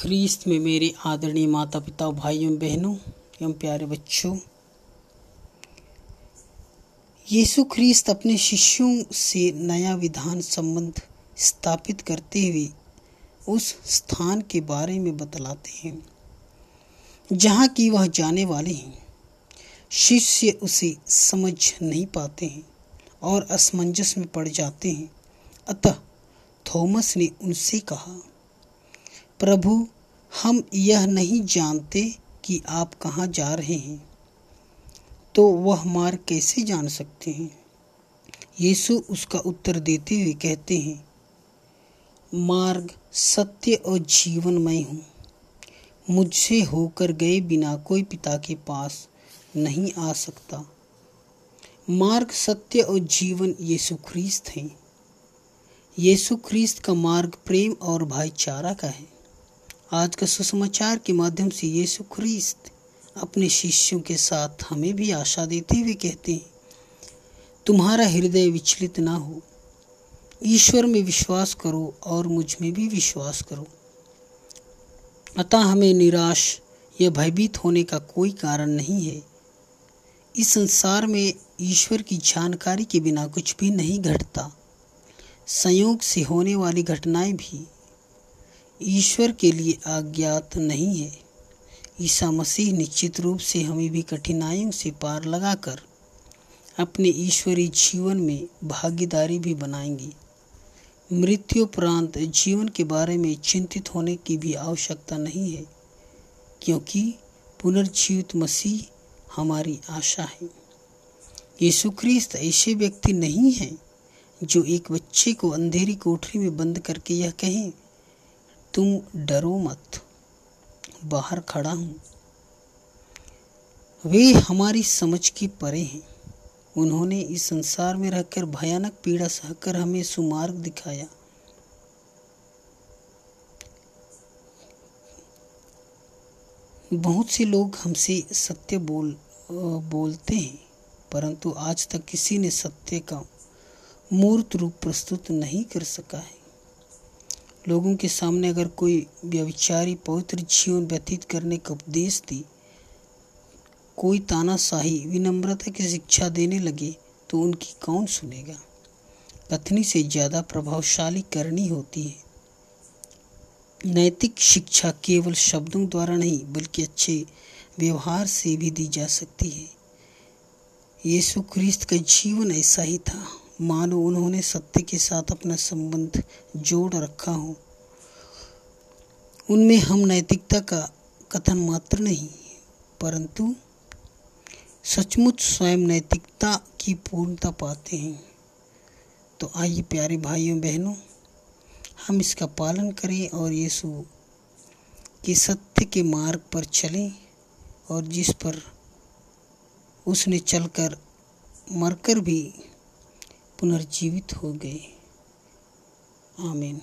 ख्रीस्त में मेरे आदरणीय माता पिता भाइयों, बहनों, एवं प्यारे बच्चों, यीशु ख्रीस्त अपने शिष्यों से नया विधान संबंध स्थापित करते हुए उस स्थान के बारे में बतलाते हैं, जहाँ की वह जाने वाले हैं। शिष्य उसे समझ नहीं पाते हैं और असमंजस में पड़ जाते हैं। अतः थॉमस ने उनसे कहा प्रभु, हम यह नहीं जानते कि आप कहाँ जा रहे हैं। तो वह मार्ग कैसे जान सकते हैं? यीशु उसका उत्तर देते हुए कहते हैं, मार्ग सत्य और जीवन मैं हूँ। मुझसे होकर गए बिना कोई पिता के पास नहीं आ सकता। मार्ग सत्य और जीवन यीशु ख्रीस्त हैं। यीशु ख्रीस्त का मार्ग प्रेम और भाईचारा का है। आज का सुसमाचार के माध्यम से यीशु ख्रीस्त अपने शिष्यों के साथ हमें भी आशा देते हुए कहते हैं, तुम्हारा हृदय विचलित ना हो। ईश्वर में विश्वास करो और मुझमें भी विश्वास करो। अतः हमें निराश या भयभीत होने का कोई कारण नहीं है। इस संसार में ईश्वर की जानकारी के बिना कुछ भी नहीं घटता। संयोग से होने वाली घटनाएँ भी ईश्वर के लिए अज्ञात नहीं है। ईसा मसीह निश्चित रूप से हमें भी कठिनाइयों से पार लगाकर अपने ईश्वरीय जीवन में भागीदारी भी बनाएँगे। मृत्युपरांत जीवन के बारे में चिंतित होने की भी आवश्यकता नहीं है, क्योंकि पुनर्जीवित मसीह हमारी आशा है। यीशु ख्रीस्त ऐसे व्यक्ति नहीं हैं जो एक बच्चे को अंधेरी कोठरी में बंद करके यह कहें तुम डरो मत, बाहर खड़ा हूँ। वे हमारी समझ के परे हैं। उन्होंने इस संसार में रहकर भयानक पीड़ा सहकर हमें सुमार्ग दिखाया। बहुत से लोग हमसे सत्य बोल बोलते हैं, परंतु आज तक किसी ने सत्य का मूर्त रूप प्रस्तुत नहीं कर सका है। लोगों के सामने अगर कोई व्यविचारी पवित्र जीवन व्यतीत करने का उपदेश दी, कोई तानाशाही विनम्रता की शिक्षा देने लगे तो उनकी कौन सुनेगा? कथनी से ज़्यादा प्रभावशाली करनी होती है। नैतिक शिक्षा केवल शब्दों द्वारा नहीं, बल्कि अच्छे व्यवहार से भी दी जा सकती है। यीशु क्रिस्त का जीवन ऐसा ही था। मानो उन्होंने सत्य के साथ अपना संबंध जोड़ रखा हो। उनमें हम नैतिकता का कथन मात्र नहीं, परंतु सचमुच स्वयं नैतिकता की पूर्णता पाते हैं। तो आइए प्यारे भाइयों, बहनों, हम इसका पालन करें और यीशु के सत्य के मार्ग पर चलें और जिस पर उसने चलकर मरकर भी पुनर्जीवित हो गए। आमीन।